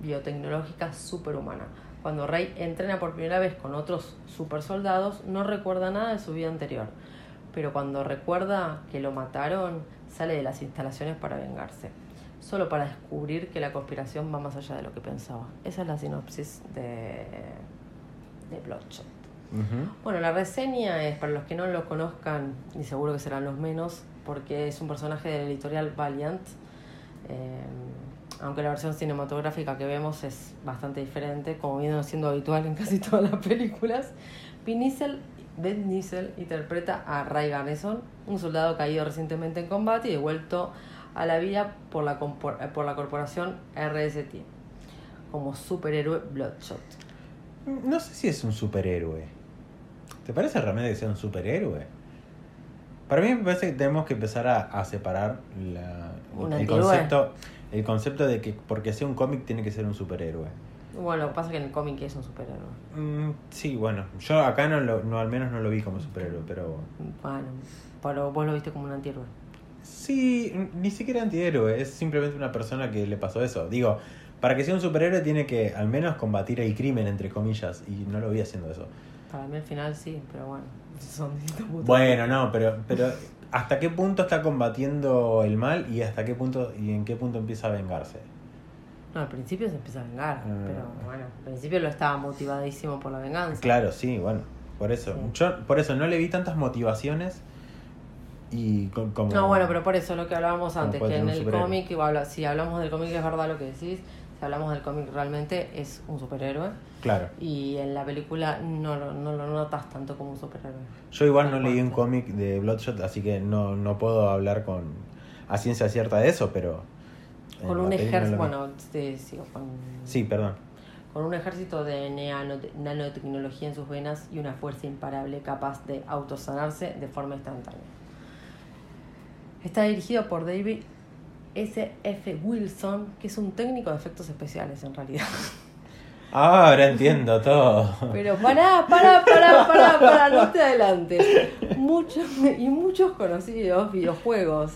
biotecnológica superhumana. Cuando Ray entrena por primera vez con otros supersoldados, no recuerda nada de su vida anterior, pero cuando recuerda que lo mataron, sale de las instalaciones para vengarse, solo para descubrir que la conspiración va más allá de lo que pensaba. Esa es la sinopsis de, de Bloodshot. Ujú. Bueno, la reseña es para los que no lo conozcan, y seguro que serán los menos, porque es un personaje del editorial Valiant. eh, aunque la versión cinematográfica que vemos es bastante diferente, como viene siendo habitual en casi todas las películas. Vin Diesel, Ben Diesel interpreta a Ray Garrison, un soldado caído recientemente en combate y devuelto a la vida por la, compor- por la corporación RST, como superhéroe Bloodshot. No sé si es un superhéroe. ¿Te parece realmente que sea un superhéroe? Para mí me parece que tenemos que empezar a, a separar la- el concepto el concepto de que porque sea un cómic tiene que ser un superhéroe. Bueno, lo que pasa es que en el cómic es un superhéroe. Mm, sí, bueno, yo acá no, lo, no al menos no lo vi como superhéroe, pero Bueno, pero vos lo viste como un antihéroe. sí, ni siquiera antihéroe, es simplemente una persona que le pasó eso. Digo, para que sea un superhéroe tiene que al menos combatir el crimen entre comillas y no lo vi haciendo eso. Para mí al final sí, pero bueno, son. Bueno, no, pero, pero ¿hasta qué punto está combatiendo el mal y hasta qué punto y en qué punto empieza a vengarse? No, al principio se empieza a vengar, Ah. pero bueno, al principio lo estaba motivadísimo por la venganza. Claro, sí, bueno, por eso. Sí. Yo por eso no le vi tantas motivaciones Y co- como... No, bueno, pero por eso lo que hablábamos antes, que en el cómic, si hablamos del cómic es verdad lo que decís, si hablamos del cómic realmente es un superhéroe Claro. y en la película no lo, no lo notas tanto como un superhéroe. Yo igual no leí un cómic de Bloodshot, así que no, no puedo hablar con a ciencia cierta de eso, pero... Con un ejército, bueno, te sigo con, Sí, perdón. con un ejército de nanotecnología en sus venas y una fuerza imparable capaz de autosanarse de forma instantánea. Está dirigido por David S. F. Wilson, que es un técnico de efectos especiales en realidad. Ahora entiendo todo. Pero pará, pará, pará, pará, pará, no te adelantes. Muchos y muchos conocidos videojuegos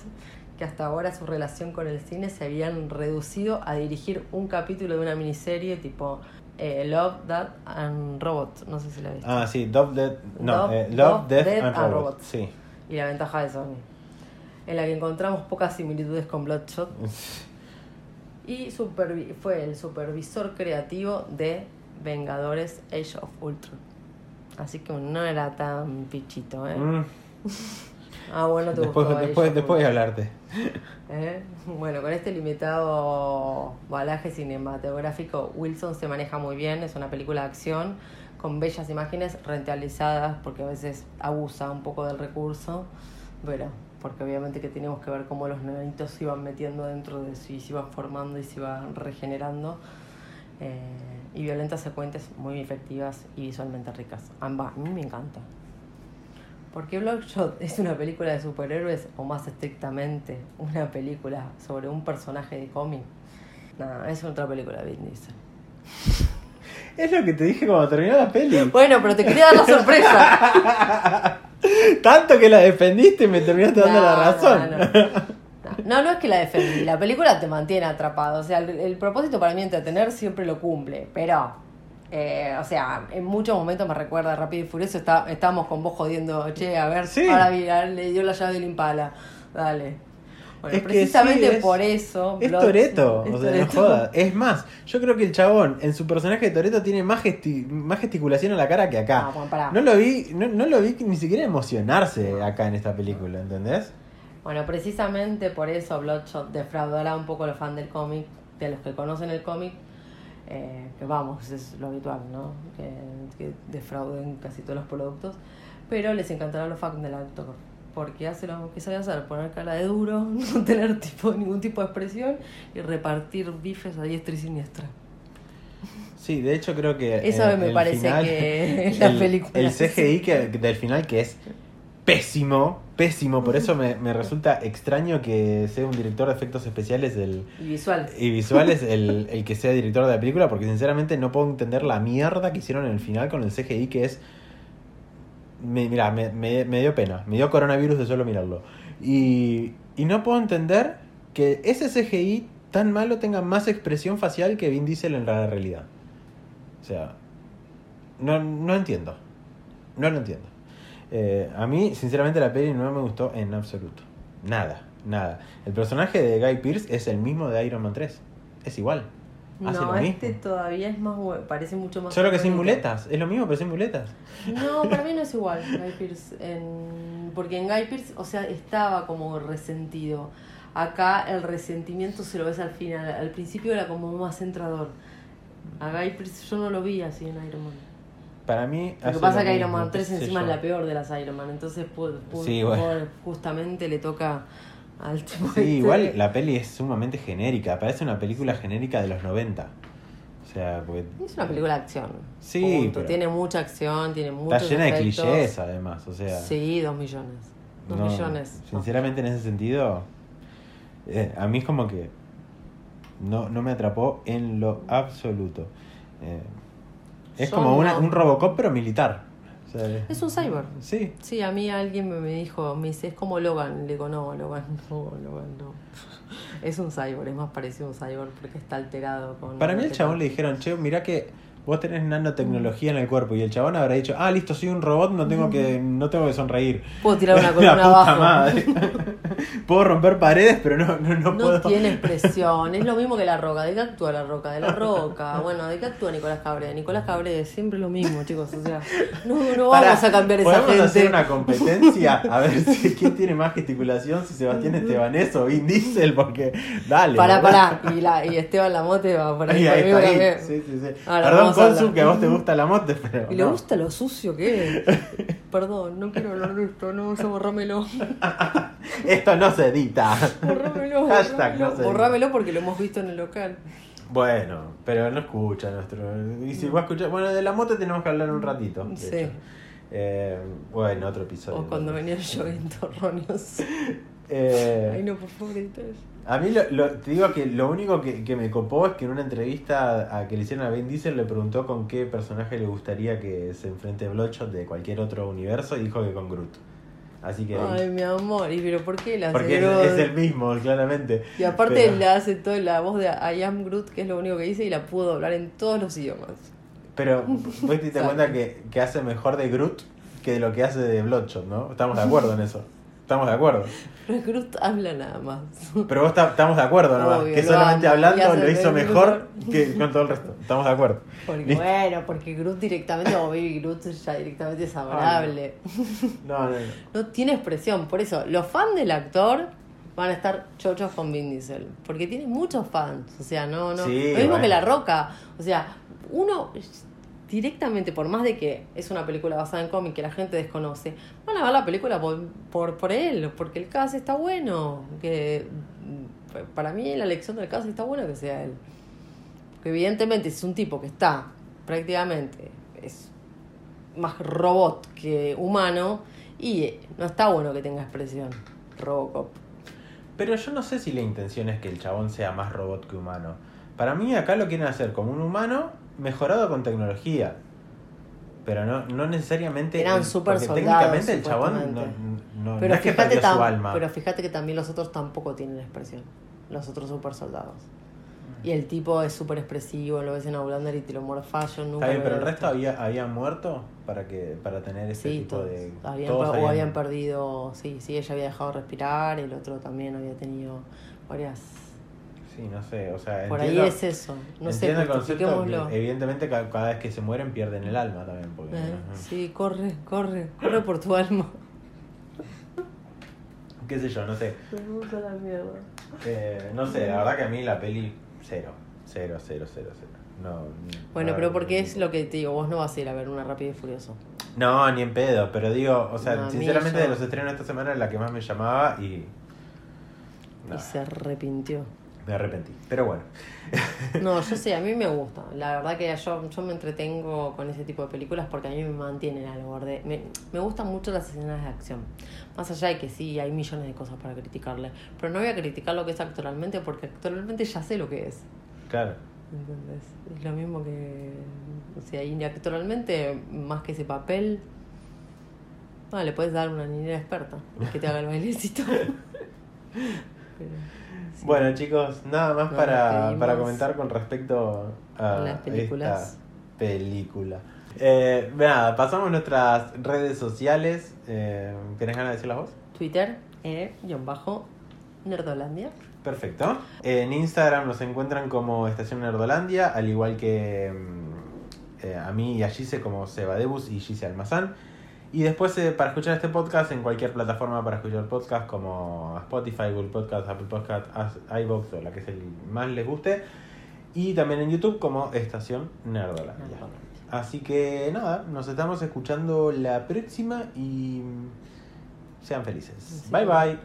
que hasta ahora su relación con el cine se habían reducido a dirigir un capítulo de una miniserie tipo eh, Love, Death and Robots. No sé si la viste. Ah, sí, Love, Death, no, Love- eh, Love, Love, Death, Death and, and Robots. Robots. Sí. Y la ventaja de Sony. En la que encontramos pocas similitudes con Bloodshot. Y fue el supervisor creativo de Vengadores Age of Ultron. Así que no era tan pichito, ¿eh? Mm, Ah, bueno, te después, gustó después, después Ultron, hablarte. ¿eh? Bueno, con este limitado balaje cinematográfico, Wilson se maneja muy bien. Es una película de acción con bellas imágenes rentabilizadas porque a veces abusa un poco del recurso, pero porque obviamente que tenemos que ver cómo los nenitos se iban metiendo dentro de sí, se iban formando y se iban regenerando. Eh, y violentas secuencias muy efectivas y visualmente ricas. Ambas, a mí me encanta. Porque Bloodshot es una película de superhéroes o más estrictamente una película sobre un personaje de cómic. No, es otra película de Vin Diesel. Es lo que te dije cuando terminó la peli. Bueno, pero te quería dar la sorpresa. Tanto que la defendiste y me terminaste dando No, la razón. No, no. No, no es que la defendí. La película te mantiene atrapado. O sea, el, el propósito para mí entretener siempre lo cumple. Pero, eh, o sea, en muchos momentos me recuerda a Rápido y Furioso. Está, estábamos con vos jodiendo, che, a ver, Sí. ahora mira, le dio la llave del Impala. Dale. Bueno, Es precisamente sí, es- por eso. Es Blood- Toreto, es o sea, no jodas. Es más, yo creo que el chabón en su personaje de Toreto tiene más, gesti- más gesticulación en la cara que acá. Bueno, pará. No lo vi, no, no lo vi ni siquiera emocionarse acá en esta película, ¿entendés? Bueno, precisamente por eso Bloodshot defraudará un poco a los fans del cómic, de los que conocen el cómic, eh, que vamos, es lo habitual, ¿no? Que, que defrauden casi todos los productos, pero les encantará a los fans del actor, porque hace lo que sabe hacer, poner cara de duro, no tener tipo, ningún tipo de expresión y repartir bifes a diestra y siniestra. Sí, de hecho creo que. Eso me el parece final- que la el, película El CGI que, del final que es pésimo, pésimo. Por eso me, me resulta extraño que sea un director de efectos especiales el, Y visual. y visuales el, el que sea director de la película, porque sinceramente no puedo entender la mierda que hicieron en el final con el CGI que es. Me, mira, me, me- me dio pena, me dio coronavirus de solo mirarlo. Y, y no puedo entender que ese CGI tan malo tenga más expresión facial que Vin Diesel en la realidad. O sea, no, no entiendo. No lo entiendo. Eh, a mí, sinceramente, la peli no me gustó en absoluto. Nada, nada. El personaje de Guy Pearce es el mismo de Iron Man 3. Es igual. Hace No, lo este mismo. todavía es más, hue- parece mucho más... Solo que sin muletas. Es lo mismo, pero sin muletas. No, para mí no es igual Guy Pearce. En... Porque en Guy Pearce, o sea, estaba como resentido. Acá el resentimiento se lo ves al final. Al principio era como más centrador. A Guy Pearce yo no lo vi así en Iron Man. Para mí. Lo que pasa es que Iron Man qué 3 sé encima yo. es la peor de las Iron Man. Entonces, Sí, bueno. por- justamente le toca al tipo Sí, este- igual la peli es sumamente genérica. Parece una película genérica de los 90. O sea, porque Es una película de acción. Sí, pero- Tiene mucha acción, tiene muchos está llena de clichés, además. O sea. Sí, dos millones. Dos no, millones. No. Sinceramente, en ese sentido, eh, a mí es como que no, no me atrapó en lo absoluto. Eh, es como una- un Robocop, pero militar. O sea, Es un cyborg. Sí. Sí, a mí alguien me, dijo, me dice, es como Logan. Le digo, no, Logan, no, Logan, no. Es un cyborg, es más parecido a un cyborg porque está alterado con... Para mí, el chabón le dijeron, che, mirá que vos tenés nanotecnología en el cuerpo. Y el chabón habrá dicho, ah, listo, soy un robot, no tengo que, no tengo que sonreír. Puedo tirar una La columna puta abajo. madre. puedo romper paredes, pero no, no, no, No puedo. tiene expresión, es lo mismo que la roca. ¿De qué actúa la roca? De la roca. Bueno, ¿de qué actúa Nicolás Cabré? Nicolás Cabré, siempre lo mismo, chicos. O sea, no, no vamos a cambiar esa ¿podemos gente. hacer una competencia? A ver si, quién tiene más gesticulación, si Sebastián Estebanés o Vin Diesel, porque dale. Pará, ¿verdad? pará. Y, la, y Esteban Lamote va por ahí Ahí, ahí. Sí, sí, sí. Ahora, Perdón, vamos que a vos te gusta la mote, pero. ¿Y le no. gusta lo sucio que es? Perdón, no quiero hablar de esto, no, eso borrámelo. Esto no se edita. Borrámelo, Hashtag no se edita. Borrámelo porque lo hemos visto en el local. Bueno, pero no escucha nuestro. Y si va a escuchar. Bueno, de la moto tenemos que hablar un ratito. de Sí. hecho. Eh, bueno, otro episodio. O cuando venían lloviendo torrones. Eh, Ay, no, por favor, eso. A mí lo, lo- te digo que lo único que, que me copó es que en una entrevista a que le hicieron a Vin Diesel le preguntó con qué personaje le gustaría que se enfrente Bloodshot de cualquier otro universo y dijo que con Groot. Así que Ay, mi amor, ¿y pero por qué la porque es, hace es Groot? el mismo, claramente. Y aparte Pero- le hace toda la voz de I am Groot, que es lo único que dice, y la pudo hablar en todos los idiomas. Pero vos te diste cuenta que, que hace mejor de Groot que de lo que hace de Bloodshot, ¿no? Estamos de acuerdo en eso. Estamos de acuerdo. Pero Groot habla nada más. Pero vos ta- estamos de acuerdo nomás. Obvio, que solamente amo, hablando lo hizo mejor que con todo el resto. Estamos de acuerdo. Porque, Listo. bueno, porque Groot directamente, o Baby Groot ya directamente es adorable. No, no, no. No tiene expresión, por eso los fans del actor van a estar chochos con Vin Diesel, porque tiene muchos fans, o sea, no, no, Sí, lo mismo bueno. que La Roca, o sea, uno directamente, por más de que es una película basada en cómic que la gente desconoce, van a ver la película por, por, por él, porque el cast está bueno, que para mí la elección del cast está bueno que sea él, porque evidentemente es un tipo que está prácticamente, es más robot que humano y no está bueno que tenga expresión Robocop. Pero yo no sé si la intención es que el chabón sea más robot que humano. Para mí acá lo quieren hacer como un humano mejorado con tecnología. Pero no, no necesariamente... Eran porque soldados, técnicamente el chabón no, no- no Pero, es que fíjate perdió su alma. pero fíjate que también los otros tampoco tienen expresión. Los otros super soldados. Y el tipo es súper expresivo, lo ves en Outlander y te lo morfás, yo nunca Está bien, pero el resto había, había muerto para que para tener ese Sí, tipo todos, de... habían, todos o habían perdido, sí, sí, ella había dejado de respirar, el otro también había tenido varias... Sí, no sé, o sea, Por entiendo, ahí es eso, no sé, el concepto que evidentemente ca- cada, vez que se mueren pierden el alma también. Porque, Eh, Ujú. sí, corre, corre, corre por tu alma. Qué sé yo, no sé. Me la mierda. Eh, no sé, la verdad que a mí la peli cero. Cero, cero, cero, cero. No, Bueno, no, pero no, porque no. es lo que te digo, vos no vas a ir a ver una Rápido y Furioso. No, ni en pedo, pero digo, o sea, No, sinceramente yo- de los estrenos de esta semana es la que más me llamaba y. No, Y se arrepintió. Me arrepentí. Pero bueno. No, yo sé, a mí me gusta. La verdad que yo, yo me entretengo con ese tipo de películas porque a mí me mantienen al borde. Me, me gustan mucho las escenas de acción. Más allá de que sí, hay millones de cosas para criticarle. Pero no voy a criticar lo que es actualmente porque actualmente ya sé lo que es. Claro. ¿Entendés? Es lo mismo que. O sea, y actualmente, más que ese papel. No, le puedes dar una niñera experta que te haga el bailecito. Pero, sí. Bueno, chicos, nada más para, para comentar con respecto a Las películas. esta película. Eh, nada, pasamos nuestras redes sociales. Eh, ¿Tenés ganas de decirlas vos? Twitter, eh, guion bajo, Nerdolandia. Perfecto. En Instagram nos encuentran como Estación Nerdolandia, al igual que mm, eh, a mí y a Gise como Sebadebus y Gise Almazán. Y después eh, para escuchar este podcast en cualquier plataforma para escuchar podcast como Spotify, Google Podcast, Apple Podcast, As- iVoox o la que se más les guste. Y también en YouTube como Estación Nerdolandia. Así que nada, nos estamos escuchando la próxima y mm, sean felices. Sí. Bye bye.